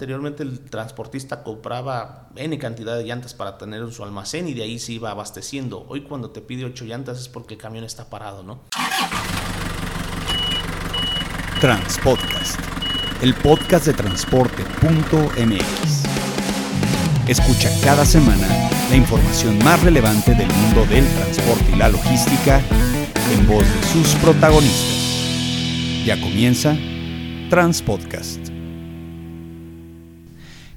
Anteriormente el transportista compraba N cantidad de llantas para tener en su almacén y de ahí se iba abasteciendo. Hoy cuando te pide 8 llantas es porque el camión está parado, ¿no? Transpodcast, el podcast de transporte.mx. Escucha cada semana la información más relevante del mundo del transporte y la logística en voz de sus protagonistas. Ya comienza Transpodcast.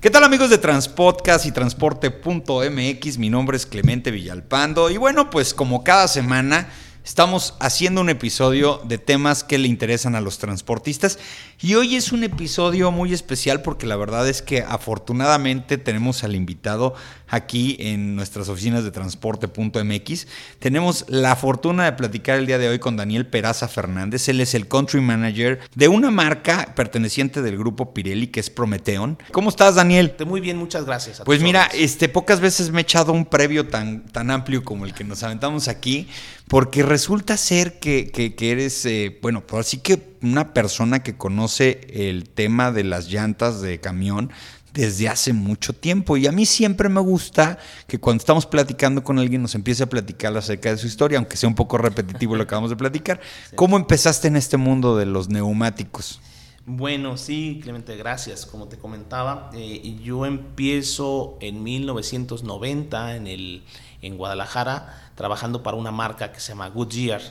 ¿Qué tal amigos de Transpodcast y Transporte.mx? Mi nombre es Clemente Villalpando y bueno, pues como cada semana estamos haciendo un episodio de temas que le interesan a los transportistas y hoy es un episodio muy especial porque la verdad es que afortunadamente tenemos al invitado aquí en nuestras oficinas de transporte.mx. Tenemos la fortuna de platicar el día de hoy con Daniel Peraza Fernández. Él es el country manager de una marca perteneciente del grupo Pirelli que es Prometeon. ¿Cómo estás, Daniel? Muy bien, muchas gracias. pues mira, este, pocas veces me he echado un previo tan, tan amplio como el que nos aventamos aquí, porque resulta ser que, que, eres, eh, bueno, pues así que una persona que conoce el tema de las llantas de camión desde hace mucho tiempo. Y a mí siempre me gusta que cuando estamos platicando con alguien nos empiece a platicar acerca de su historia, aunque sea un poco repetitivo lo que acabamos de platicar. ¿Cómo empezaste en este mundo de los neumáticos? Bueno, sí, Clemente, gracias. Como te comentaba, eh, yo empiezo en 1990 en, el, en Guadalajara trabajando para una marca que se llama Goodyear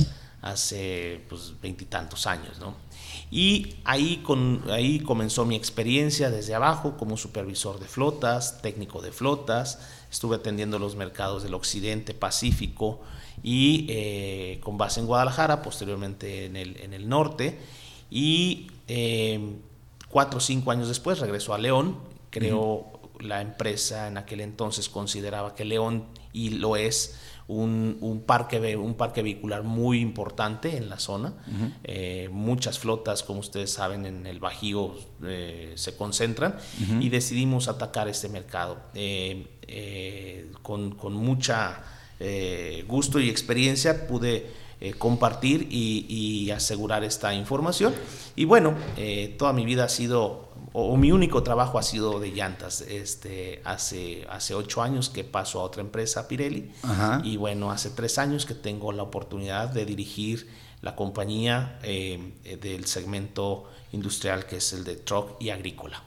hace pues veintitantos años, ¿no? Y ahí, con, ahí comenzó mi experiencia desde abajo como supervisor de flotas, técnico de flotas, estuve atendiendo los mercados del occidente, Pacífico y eh, con base en Guadalajara, posteriormente en el, en el norte. Y eh, cuatro o cinco años después regresó a León, creó la empresa en aquel entonces consideraba que León, y lo es, un, parque, un parque vehicular muy importante en la zona. Eh, muchas flotas, como ustedes saben, en el Bajío eh, se concentran y decidimos atacar este mercado eh, con, con, mucha gusto y experiencia. Pude compartir y, y, asegurar esta información. Y bueno, toda mi vida ha sido o, mi único trabajo ha sido de llantas. Este, hace, hace ocho años que paso a otra empresa, Pirelli, y bueno, hace tres años que tengo la oportunidad de dirigir la compañía eh, del segmento industrial que es el de truck y agrícola.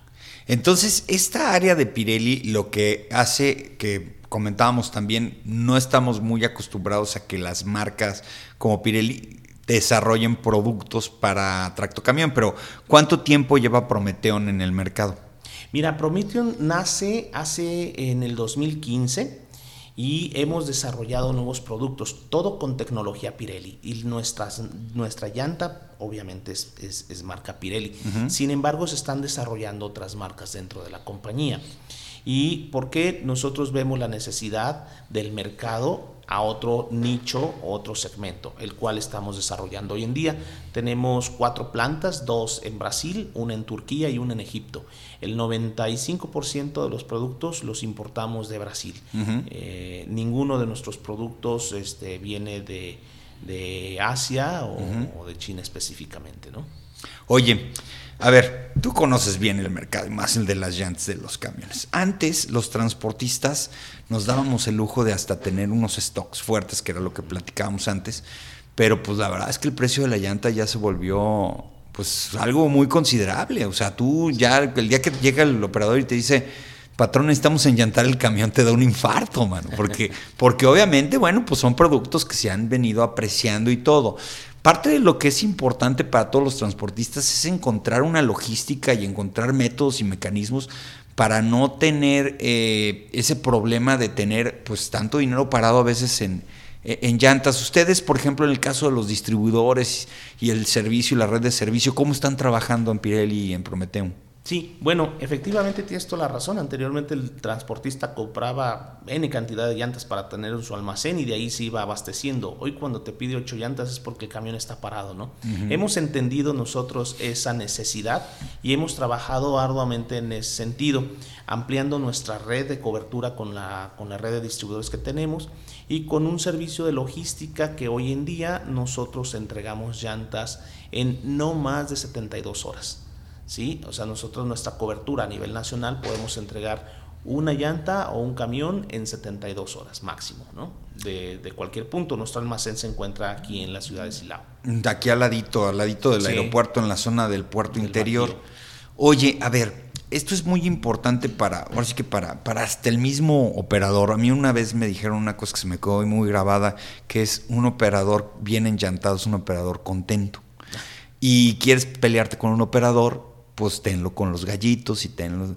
Entonces, esta área de Pirelli lo que hace que comentábamos también, no estamos muy acostumbrados a que las marcas como Pirelli desarrollen productos para tractocamión, pero ¿cuánto tiempo lleva Prometeon en el mercado? Mira, Prometeon nace hace en el 2015 y hemos desarrollado nuevos productos, todo con tecnología Pirelli. Y nuestras, nuestra llanta obviamente es, marca Pirelli. Sin embargo, se están desarrollando otras marcas dentro de la compañía. ¿Y por qué nosotros vemos la necesidad del mercado a otro nicho, otro segmento, el cual estamos desarrollando hoy en día. Tenemos cuatro plantas, dos en Brasil, una en Turquía y una en Egipto. El 95% de los productos los importamos de Brasil. Eh, ninguno de nuestros productos este, viene de, Asia o, o, de China específicamente, ¿no? Oye, a ver, tú conoces bien el mercado, más el de las llantas de los camiones. Antes los transportistas nos dábamos el lujo de hasta tener unos stocks fuertes, que era lo que platicábamos antes, pero pues la verdad es que el precio de la llanta ya se volvió pues algo muy considerable. O sea, tú ya el día que llega el operador y te dice, patrón, necesitamos enllantar el camión, te da un infarto, mano. Porque, porque obviamente, bueno, pues son productos que se han venido apreciando y todo. Parte de lo que es importante para todos los transportistas es encontrar una logística y encontrar métodos y mecanismos para no tener eh, ese problema de tener pues tanto dinero parado a veces en, en llantas. Ustedes, por ejemplo, en el caso de los distribuidores y el servicio y la red de servicio, ¿cómo están trabajando en Pirelli y en Prometeum? Sí, bueno, efectivamente tienes toda la razón. Anteriormente el transportista compraba N cantidad de llantas para tener en su almacén y de ahí se iba abasteciendo. Hoy cuando te pide ocho llantas es porque el camión está parado, ¿no? Hemos entendido nosotros esa necesidad y hemos trabajado arduamente en ese sentido, ampliando nuestra red de cobertura con la, con la red de distribuidores que tenemos y con un servicio de logística que hoy en día nosotros entregamos llantas en no más de 72 horas ¿sí? O sea, nosotros nuestra cobertura a nivel nacional podemos entregar una llanta o un camión en 72 horas máximo, ¿no? De, cualquier punto. Nuestro almacén se encuentra aquí en la ciudad de Silao. De aquí al ladito, al ladito del aeropuerto, en la zona del puerto interior. Oye, a ver, esto es muy importante para, ahora sí que para, para hasta el mismo operador. A mí una vez me dijeron una cosa que se me quedó muy grabada, que es un operador bien enllantado, es un operador contento. Y quieres pelearte con un operador, pues tenlo con los gallitos y tenlo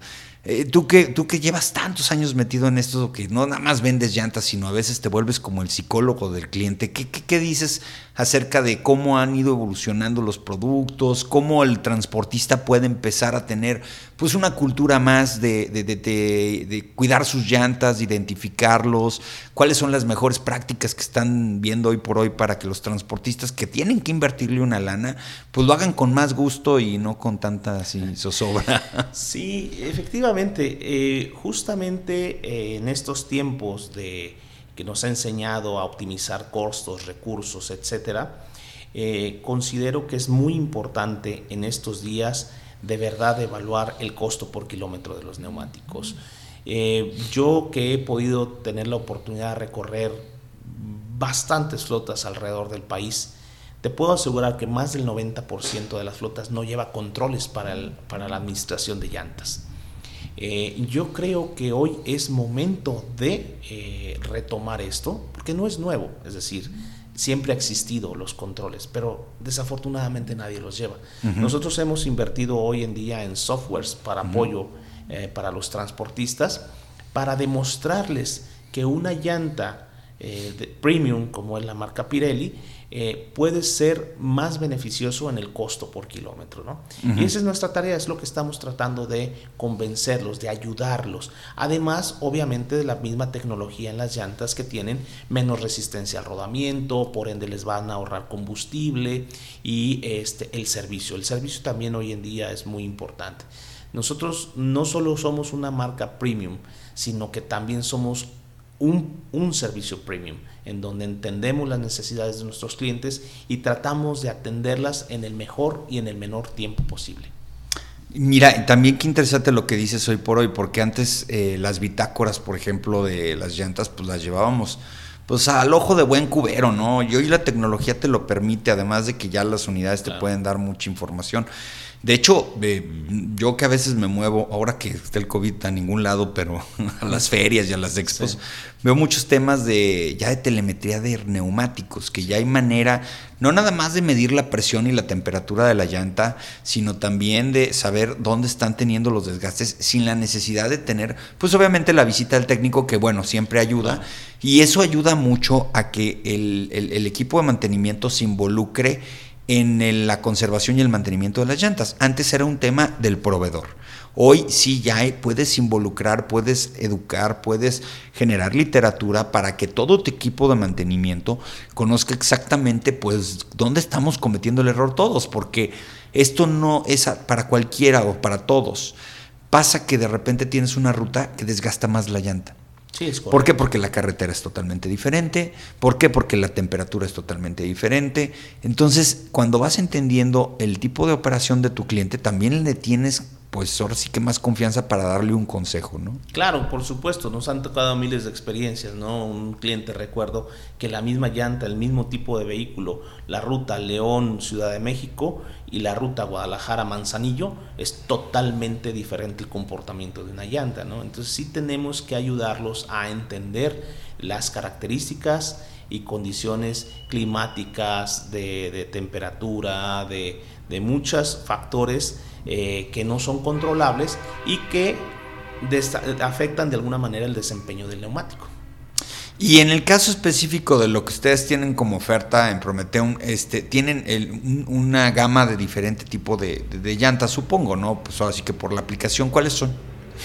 eh, tú, que, tú que llevas tantos años metido en esto, que no nada más vendes llantas, sino a veces te vuelves como el psicólogo del cliente, ¿qué, qué, dices acerca de cómo han ido evolucionando los productos, cómo el transportista puede empezar a tener pues una cultura más de, de, de, cuidar sus llantas, de identificarlos, cuáles son las mejores prácticas que están viendo hoy por hoy para que los transportistas que tienen que invertirle una lana, pues lo hagan con más gusto y no con tanta zozobra. Sí, efectivamente, eh, justamente eh, en estos tiempos de que nos ha enseñado a optimizar costos, recursos, etcétera, eh, considero que es muy importante en estos días de verdad evaluar el costo por kilómetro de los neumáticos. Eh, yo que he podido tener la oportunidad de recorrer bastantes flotas alrededor del país, te puedo asegurar que más del 90% de las flotas no lleva controles para, para la administración de llantas. Eh, yo creo que hoy es momento de eh, retomar esto, porque no es nuevo, es decir, siempre ha existido los controles, pero desafortunadamente nadie los lleva. Nosotros hemos invertido hoy en día en softwares para apoyo eh, para los transportistas, para demostrarles que una llanta eh, de premium, como es la marca Pirelli, eh, puede ser más beneficioso en el costo por kilómetro. ¿no? Y esa es nuestra tarea, es lo que estamos tratando de convencerlos, de ayudarlos. Además, obviamente, de la misma tecnología en las llantas que tienen menos resistencia al rodamiento, por ende les van a ahorrar combustible y este, el servicio. El servicio también hoy en día es muy importante. Nosotros no solo somos una marca premium, sino que también somos un, un, servicio premium, en donde entendemos las necesidades de nuestros clientes y tratamos de atenderlas en el mejor y en el menor tiempo posible. Mira, también qué interesante lo que dices hoy por hoy, porque antes eh, las bitácoras, por ejemplo, de las llantas, pues las llevábamos pues al ojo de buen cubero, ¿no? Y hoy la tecnología te lo permite, además de que ya las unidades te pueden dar mucha información. De hecho, yo que a veces me muevo, ahora que está el COVID a ningún lado, pero a las ferias y a las expos, veo muchos temas de ya de telemetría de neumáticos, que ya hay manera, no nada más de medir la presión y la temperatura de la llanta, sino también de saber dónde están teniendo los desgastes sin la necesidad de tener, pues obviamente la visita del técnico, que bueno, siempre ayuda, y eso ayuda mucho a que el, el equipo de mantenimiento se involucre en la conservación y el mantenimiento de las llantas. Antes era un tema del proveedor. Hoy sí ya puedes involucrar, puedes educar, puedes generar literatura para que todo tu equipo de mantenimiento conozca exactamente pues dónde estamos cometiendo el error todos, porque esto no es para cualquiera o para todos. Pasa que de repente tienes una ruta que desgasta más la llanta. ¿Por qué? Porque la carretera es totalmente diferente. ¿Por qué? Porque la temperatura es totalmente diferente. Entonces, cuando vas entendiendo el tipo de operación de tu cliente, también le tienes pues ahora sí que más confianza para darle un consejo, ¿no? Claro, por supuesto, nos han tocado miles de experiencias, ¿no? Un cliente, recuerdo, que la misma llanta, el mismo tipo de vehículo, la ruta León-Ciudad de México y la ruta Guadalajara-Manzanillo, es totalmente diferente el comportamiento de una llanta, ¿no? Entonces sí tenemos que ayudarlos a entender las características y condiciones climáticas, de, temperatura, de muchos factores eh, que no son controlables y que afectan de alguna manera el desempeño del neumático. Y en el caso específico de lo que ustedes tienen como oferta en Prometeum, este, tienen una gama de diferente tipo de, llantas, supongo, ¿no? Pues así que por la aplicación, ¿cuáles son?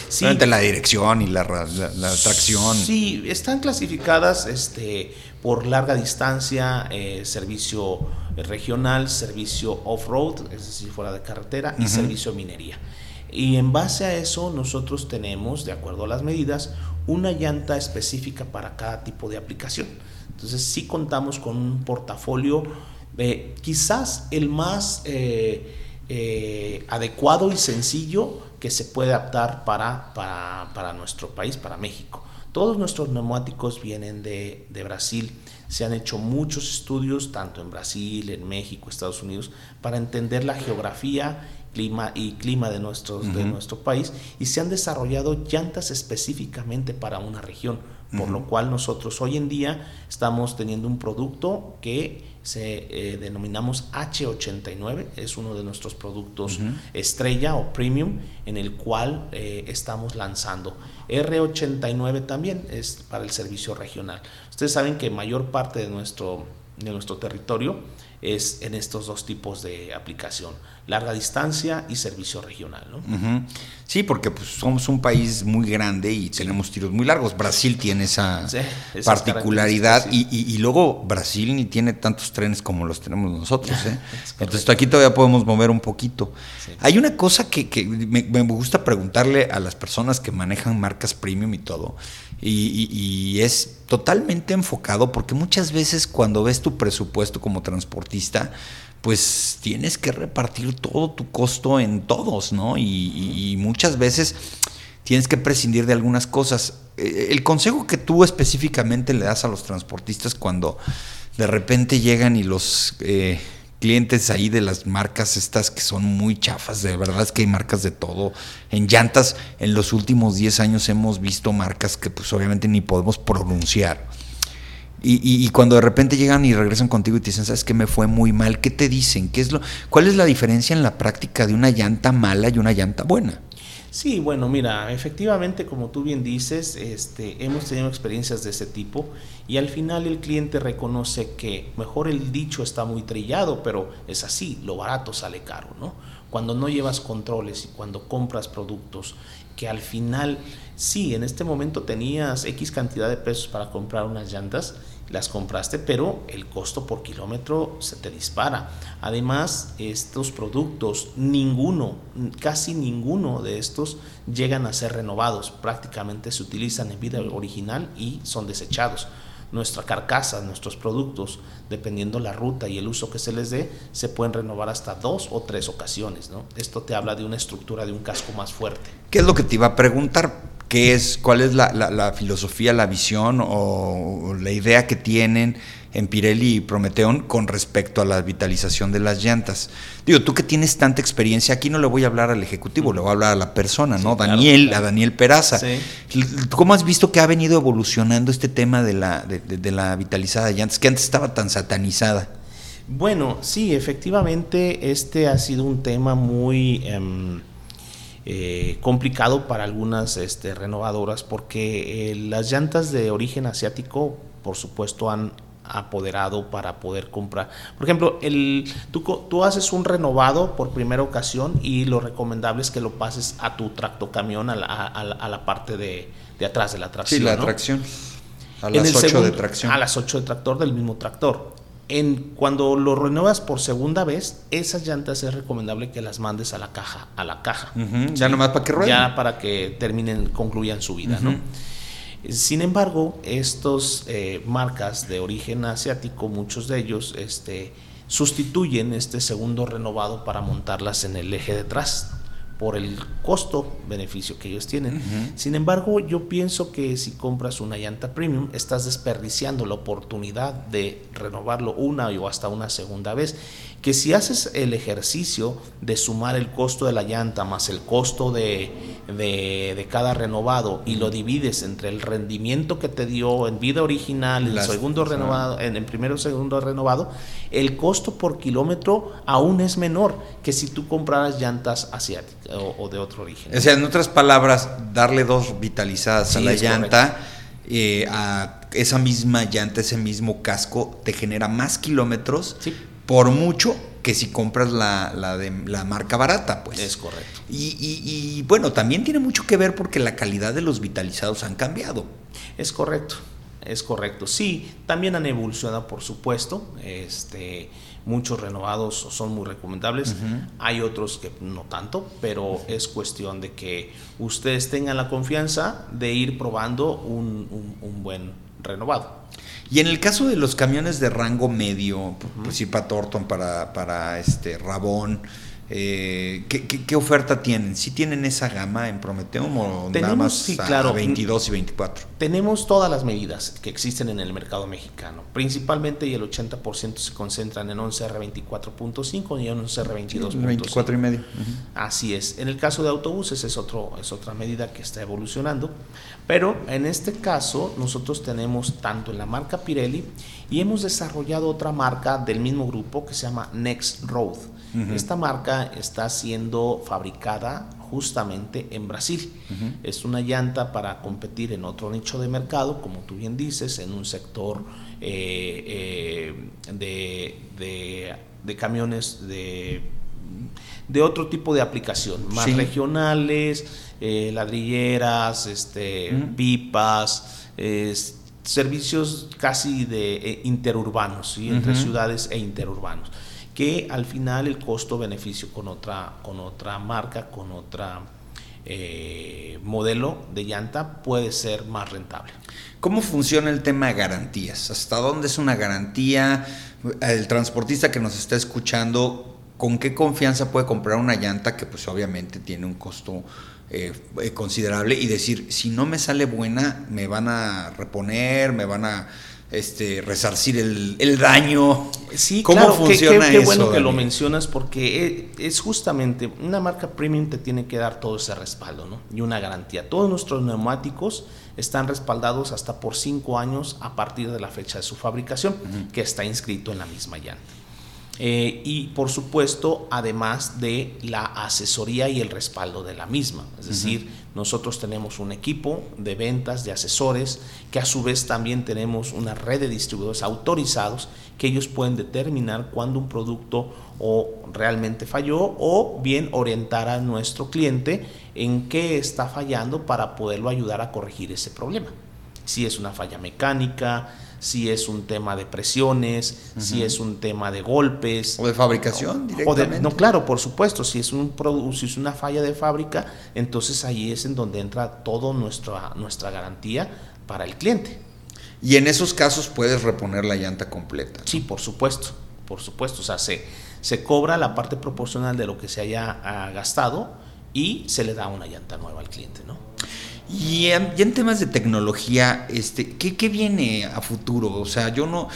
Sí. la dirección y la, tracción. Sí, están clasificadas este, por larga distancia, eh, servicio regional, servicio off-road, es decir, fuera de carretera, y servicio minería. Y en base a eso nosotros tenemos, de acuerdo a las medidas, una llanta específica para cada tipo de aplicación. Entonces sí contamos con un portafolio, eh, quizás el más... Eh, eh, adecuado y sencillo que se puede adaptar para, para, nuestro país, para México. Todos nuestros neumáticos vienen de, Brasil. Se han hecho muchos estudios, tanto en Brasil, en México, Estados Unidos, para entender la geografía clima y clima de, nuestros, de nuestro país y se han desarrollado llantas específicamente para una región, por lo cual nosotros hoy en día estamos teniendo un producto que se eh, denominamos H89, es uno de nuestros productos estrella o premium en el cual eh, estamos lanzando. R89 también es para el servicio regional. Ustedes saben que mayor parte de nuestro, de nuestro territorio es en estos dos tipos de aplicación, larga distancia y servicio regional. ¿no? Sí, porque pues, somos un país muy grande y tenemos tiros muy largos. Brasil tiene esa particularidad y, luego Brasil ni tiene tantos trenes como los tenemos nosotros. ¿eh? Entonces aquí todavía podemos mover un poquito. Hay una cosa que, me, me, gusta preguntarle a las personas que manejan marcas premium y todo, y, es totalmente enfocado porque muchas veces cuando ves tu presupuesto como transportista, pues tienes que repartir todo tu costo en todos, ¿no? Y, muchas veces tienes que prescindir de algunas cosas. Eh, el consejo que tú específicamente le das a los transportistas cuando de repente llegan y los... Eh, clientes ahí de las marcas estas que son muy chafas, de verdad es que hay marcas de todo. En llantas, en los últimos 10 años hemos visto marcas que pues obviamente ni podemos pronunciar. Y, cuando de repente llegan y regresan contigo y te dicen, ¿sabes qué me fue muy mal? ¿Qué te dicen? ¿Qué es lo, ¿Cuál es la diferencia en la práctica de una llanta mala y una llanta buena? Sí, bueno, mira, efectivamente, como tú bien dices, este, hemos tenido experiencias de ese tipo y al final el cliente reconoce que mejor el dicho está muy trillado, pero es así, lo barato sale caro, ¿no? Cuando no llevas controles y cuando compras productos que al final, sí, en este momento tenías X cantidad de pesos para comprar unas llantas, las compraste, pero el costo por kilómetro se te dispara. Además, estos productos, ninguno, casi ninguno de estos llegan a ser renovados. Prácticamente se utilizan en vida original y son desechados. Nuestra carcasa, nuestros productos, dependiendo la ruta y el uso que se les dé, se pueden renovar hasta dos o tres ocasiones. ¿no? Esto te habla de una estructura de un casco más fuerte. ¿Qué es lo que te iba a preguntar? Qué es, cuál es la, filosofía, la visión o, la idea que tienen en Pirelli y Prometeón con respecto a la vitalización de las llantas. Digo, tú que tienes tanta experiencia, aquí no le voy a hablar al ejecutivo, le voy a hablar a la persona, ¿no? Daniel, a Daniel Peraza. ¿Cómo has visto que ha venido evolucionando este tema de la, de, la vitalizada de llantas, que antes estaba tan satanizada? Bueno, sí, efectivamente, este ha sido un tema muy... Em, eh, complicado para algunas este, renovadoras porque eh, las llantas de origen asiático, por supuesto, han apoderado para poder comprar. Por ejemplo, el, tú, tú, haces un renovado por primera ocasión y lo recomendable es que lo pases a tu tractocamión, a la, a, la, parte de, de, atrás de la tracción. Sí, la tracción. A las 8 de tracción. A las 8 de tractor del mismo tractor en, cuando lo renuevas por segunda vez, esas llantas es recomendable que las mandes a la caja, a la caja. Ya nomás para que rueden. Ya para que terminen, concluyan su vida, ¿no? Sin embargo, estos eh, marcas de origen asiático, muchos de ellos, este, sustituyen este segundo renovado para montarlas en el eje de detrás por el costo-beneficio que ellos tienen. Sin embargo, yo pienso que si compras una llanta premium, estás desperdiciando la oportunidad de renovarlo una o hasta una segunda vez. Que si haces el ejercicio de sumar el costo de la llanta más el costo de, de, cada renovado y lo divides entre el rendimiento que te dio en vida original, en el segundo renovado, en el primero o segundo renovado, el costo por kilómetro aún es menor que si tú compraras llantas asiáticas o, de otro origen. O sea, en otras palabras, darle dos vitalizadas a la llanta, eh, a esa misma llanta, ese mismo casco, te genera más kilómetros por mucho que si compras la, de la marca barata, pues. Es correcto. Y, y, bueno, también tiene mucho que ver porque la calidad de los vitalizados han cambiado. Es correcto, es correcto. Sí, también han evolucionado, por supuesto. Este, Muchos renovados son muy recomendables, hay otros que no tanto, pero es cuestión de que ustedes tengan la confianza de ir probando un, buen renovado. Y en el caso de los camiones de rango medio, pues para Thornton, para, para este Rabón, Eh, ¿qué, qué, oferta tienen? ¿Sí tienen esa gama en Prometeum o tenemos, nada más sí, claro, a 22 y 24? Tenemos todas las medidas que existen en el mercado mexicano. Principalmente y el 80% se concentran en 11R24.5 y en 11R22.5. 24 y medio. Así es. En el caso de autobuses es, otro, es otra medida que está evolucionando. Pero en este caso nosotros tenemos tanto en la marca Pirelli y hemos desarrollado otra marca del mismo grupo que se llama Next Road. Esta marca está siendo fabricada justamente en Brasil. Es una llanta para competir en otro nicho de mercado, como tú bien dices, en un sector eh, eh, de, camiones de, de, otro tipo de aplicación, más regionales, eh, ladrilleras, este, pipas, servicios casi de interurbanos, entre ciudades e interurbanos que al final el costo-beneficio con otra, con otra marca, con otra eh, modelo de llanta puede ser más rentable. ¿Cómo funciona el tema de garantías? ¿Hasta dónde es una garantía? El transportista que nos está escuchando, ¿con qué confianza puede comprar una llanta que pues obviamente tiene un costo eh, considerable y decir, si no me sale buena, me van a reponer, me van a este, resarcir el, daño. Sí, ¿Cómo funciona qué, qué, bueno que lo mencionas porque e, es justamente una marca premium te tiene que dar todo ese respaldo ¿no? y una garantía. Todos nuestros neumáticos están respaldados hasta por cinco años a partir de la fecha de su fabricación, que está inscrito en la misma llanta. Eh, y por supuesto, además de la asesoría y el respaldo de la misma. Es decir, nosotros tenemos un equipo de ventas, de asesores, que a su vez también tenemos una red de distribuidores autorizados que ellos pueden determinar cuándo un producto o realmente falló o bien orientar a nuestro cliente en qué está fallando para poderlo ayudar a corregir ese problema. Si es una falla mecánica, si es un tema de presiones, si es un tema de golpes. O de fabricación directamente. no, claro, por supuesto, si es, un si es una falla de fábrica, entonces ahí es en donde entra toda nuestra, nuestra garantía para el cliente. Y en esos casos puedes reponer la llanta completa. Sí, por supuesto, por supuesto. O sea, se, se cobra la parte proporcional de lo que se haya ah, gastado y se le da una llanta nueva al cliente, ¿no? Y en, temas de tecnología, este, ¿qué, ¿qué, viene a futuro? O sea, yo no.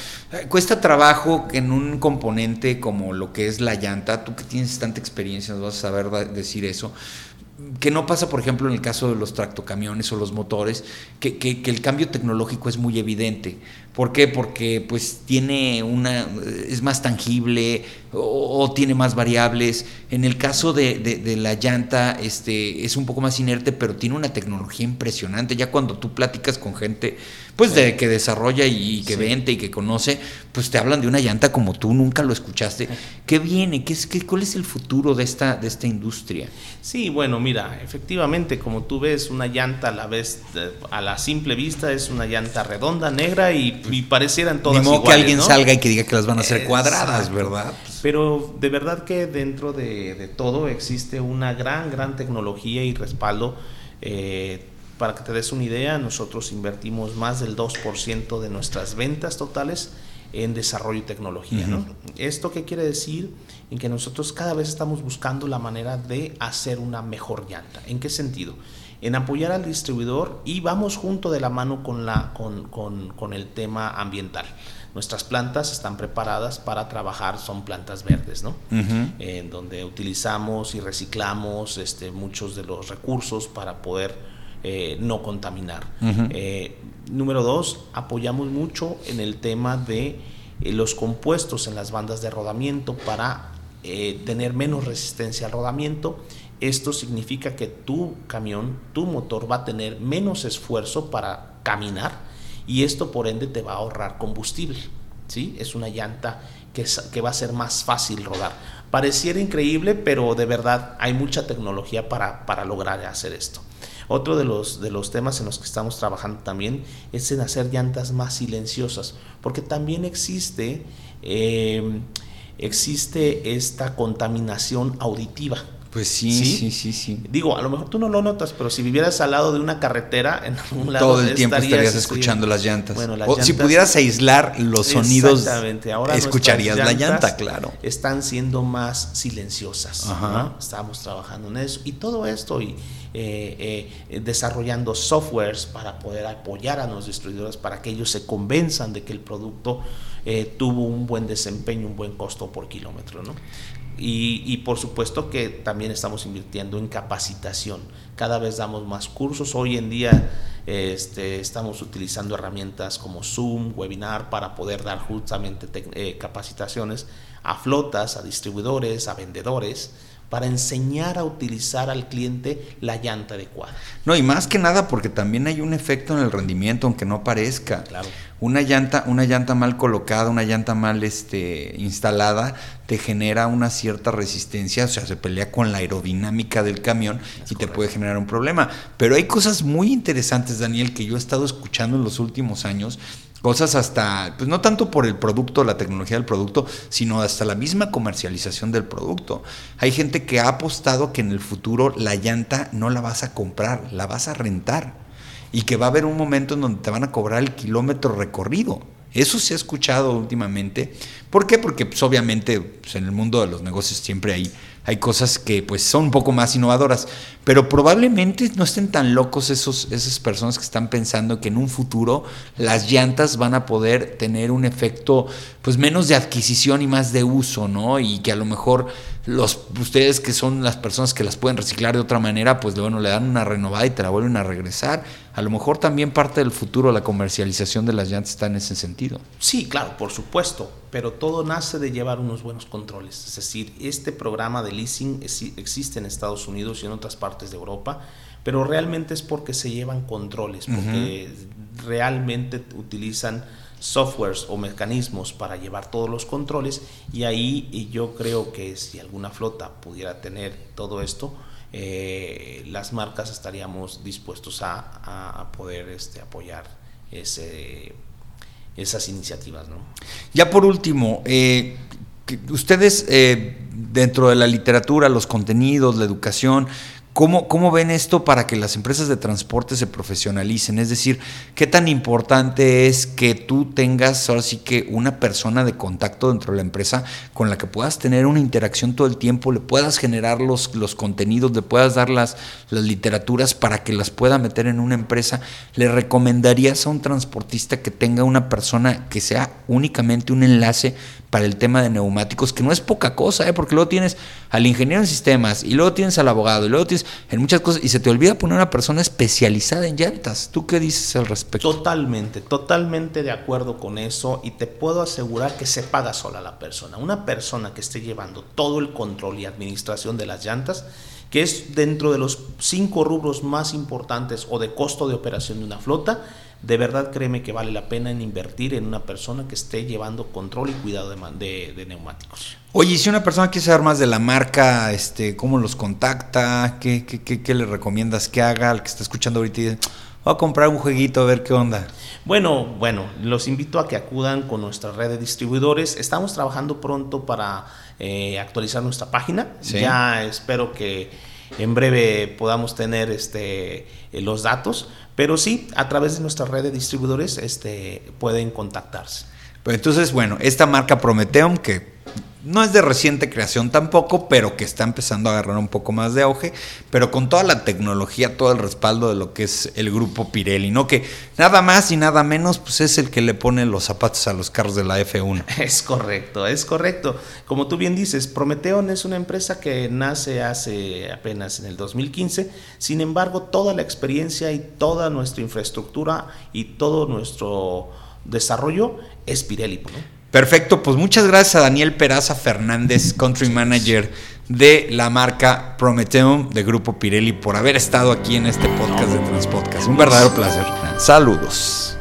Cuesta trabajo que en un componente como lo que es la llanta, tú que tienes tanta experiencia, vas a saber decir eso que no pasa, por ejemplo, en el caso de los tractocamiones o los motores, que, que, el cambio tecnológico es muy evidente. ¿Por qué? Porque pues tiene una, es más tangible o, tiene más variables. En el caso de, de, la llanta, este, es un poco más inerte, pero tiene una tecnología impresionante. Ya cuando tú platicas con gente, pues de que desarrolla y, que vende y que conoce, pues te hablan de una llanta como tú nunca lo escuchaste. ¿Qué viene? ¿Qué es, qué, ¿Cuál es el futuro de esta, de esta industria? Sí, bueno, mira, efectivamente, como tú ves, una llanta a la vez, a la simple vista, es una llanta redonda, negra y y parecieran todas Ni modo que alguien salga y que diga que las van a hacer cuadradas, ¿verdad? Pero de verdad que dentro de, todo existe una gran, gran tecnología y respaldo. Eh, para que te des una idea, nosotros invertimos más del 2% de nuestras ventas totales en desarrollo y tecnología. ¿no? ¿Esto qué quiere decir? En que nosotros cada vez estamos buscando la manera de hacer una mejor llanta. ¿En qué sentido? en apoyar al distribuidor y vamos junto de la mano con, la, con, el tema ambiental. Nuestras plantas están preparadas para trabajar, son plantas verdes, ¿no? En donde utilizamos y reciclamos este, muchos de los recursos para poder eh, no contaminar. Eh, número dos, apoyamos mucho en el tema de eh, los compuestos en las bandas de rodamiento para tener menos resistencia al rodamiento esto significa que tu camión, tu motor va a tener menos esfuerzo para caminar y esto por ende te va a ahorrar combustible. ¿sí? Es una llanta que, que va a ser más fácil rodar. Pareciera increíble, pero de verdad hay mucha tecnología para, para lograr hacer esto. Otro de los, de los temas en los que estamos trabajando también es en hacer llantas más silenciosas, porque también existe, eh, existe esta contaminación auditiva Pues sí, sí, sí, sí, Digo, a lo mejor tú no lo notas, pero si vivieras al lado de una carretera, en algún lado todo el tiempo estarías, escuchando las llantas. Bueno, o si pudieras aislar los sonidos, Ahora escucharías la llanta, claro. Están siendo más silenciosas. Estamos trabajando en eso y todo esto y eh, eh, desarrollando softwares para poder apoyar a los distribuidores para que ellos se convenzan de que el producto eh, tuvo un buen desempeño, un buen costo por kilómetro. ¿no? Y, por supuesto que también estamos invirtiendo en capacitación. Cada vez damos más cursos. Hoy en día este, estamos utilizando herramientas como Zoom, webinar, para poder dar justamente capacitaciones a flotas, a distribuidores, a vendedores, para enseñar a utilizar al cliente la llanta adecuada. No, y más que nada porque también hay un efecto en el rendimiento, aunque no parezca. Claro. Una llanta, una llanta mal colocada, una llanta mal este, instalada, te genera una cierta resistencia, o sea, se pelea con la aerodinámica del camión y te puede generar un problema. Pero hay cosas muy interesantes, Daniel, que yo he estado escuchando en los últimos años Cosas hasta, pues no tanto por el producto, la tecnología del producto, sino hasta la misma comercialización del producto. Hay gente que ha apostado que en el futuro la llanta no la vas a comprar, la vas a rentar. Y que va a haber un momento en donde te van a cobrar el kilómetro recorrido. Eso se ha escuchado últimamente. ¿Por qué? Porque pues, obviamente pues, en el mundo de los negocios siempre hay hay cosas que pues son un poco más innovadoras, pero probablemente no estén tan locos esos, esas personas que están pensando que en un futuro las llantas van a poder tener un efecto pues menos de adquisición y más de uso, ¿no? Y que a lo mejor los ustedes que son las personas que las pueden reciclar de otra manera, pues bueno, le dan una renovada y te la vuelven a regresar. A lo mejor también parte del futuro la comercialización de las llantas está en ese sentido. Sí, claro, por supuesto, pero todo nace de llevar unos buenos controles. Es decir, este programa de leasing existe en Estados Unidos y en otras partes de Europa, pero realmente es porque se llevan controles, porque realmente utilizan softwares o mecanismos para llevar todos los controles y ahí yo creo que si alguna flota pudiera tener todo esto, eh, las marcas estaríamos dispuestos a, poder este, apoyar ese, esas iniciativas. ¿no? Ya por último, eh, ustedes eh, dentro de la literatura, los contenidos, la educación, ¿Cómo, ven esto para que las empresas de transporte se profesionalicen? Es decir, ¿qué tan importante es que tú tengas ahora sí que una persona de contacto dentro de la empresa con la que puedas tener una interacción todo el tiempo, le puedas generar los, los contenidos, le puedas dar las, las literaturas para que las pueda meter en una empresa? ¿Le recomendarías a un transportista que tenga una persona que sea únicamente un enlace para el tema de neumáticos, que no es poca cosa, ¿eh? porque luego tienes al ingeniero en sistemas y luego tienes al abogado y luego tienes en muchas cosas y se te olvida poner una persona especializada en llantas. ¿Tú qué dices al respecto? Totalmente, totalmente de acuerdo con eso y te puedo asegurar que se paga sola la persona. Una persona que esté llevando todo el control y administración de las llantas, que es dentro de los cinco rubros más importantes o de costo de operación de una flota, de verdad créeme que vale la pena en invertir en una persona que esté llevando control y cuidado de, de, neumáticos. Oye, si una persona quiere saber más de la marca, este, ¿cómo los contacta? ¿Qué, qué, qué, le recomiendas que haga al que está escuchando ahorita? Y voy a comprar un jueguito a ver qué onda. Bueno, bueno, los invito a que acudan con nuestra red de distribuidores. Estamos trabajando pronto para eh, actualizar nuestra página. Ya espero que en breve podamos tener este, los datos pero sí, a través de nuestra red de distribuidores este, pueden contactarse. Pues entonces, bueno, esta marca Prometeum, que no es de reciente creación tampoco, pero que está empezando a agarrar un poco más de auge, pero con toda la tecnología, todo el respaldo de lo que es el grupo Pirelli, ¿no? Que nada más y nada menos, pues es el que le pone los zapatos a los carros de la F1. Es correcto, es correcto. Como tú bien dices, Prometeon es una empresa que nace hace apenas en el 2015, sin embargo, toda la experiencia y toda nuestra infraestructura y todo nuestro desarrollo es Pirelli, ¿no? Perfecto, pues muchas gracias a Daniel Peraza Fernández, Country Manager de la marca Prometheum de Grupo Pirelli por haber estado aquí en este podcast de Transpodcast. Un verdadero placer. Saludos.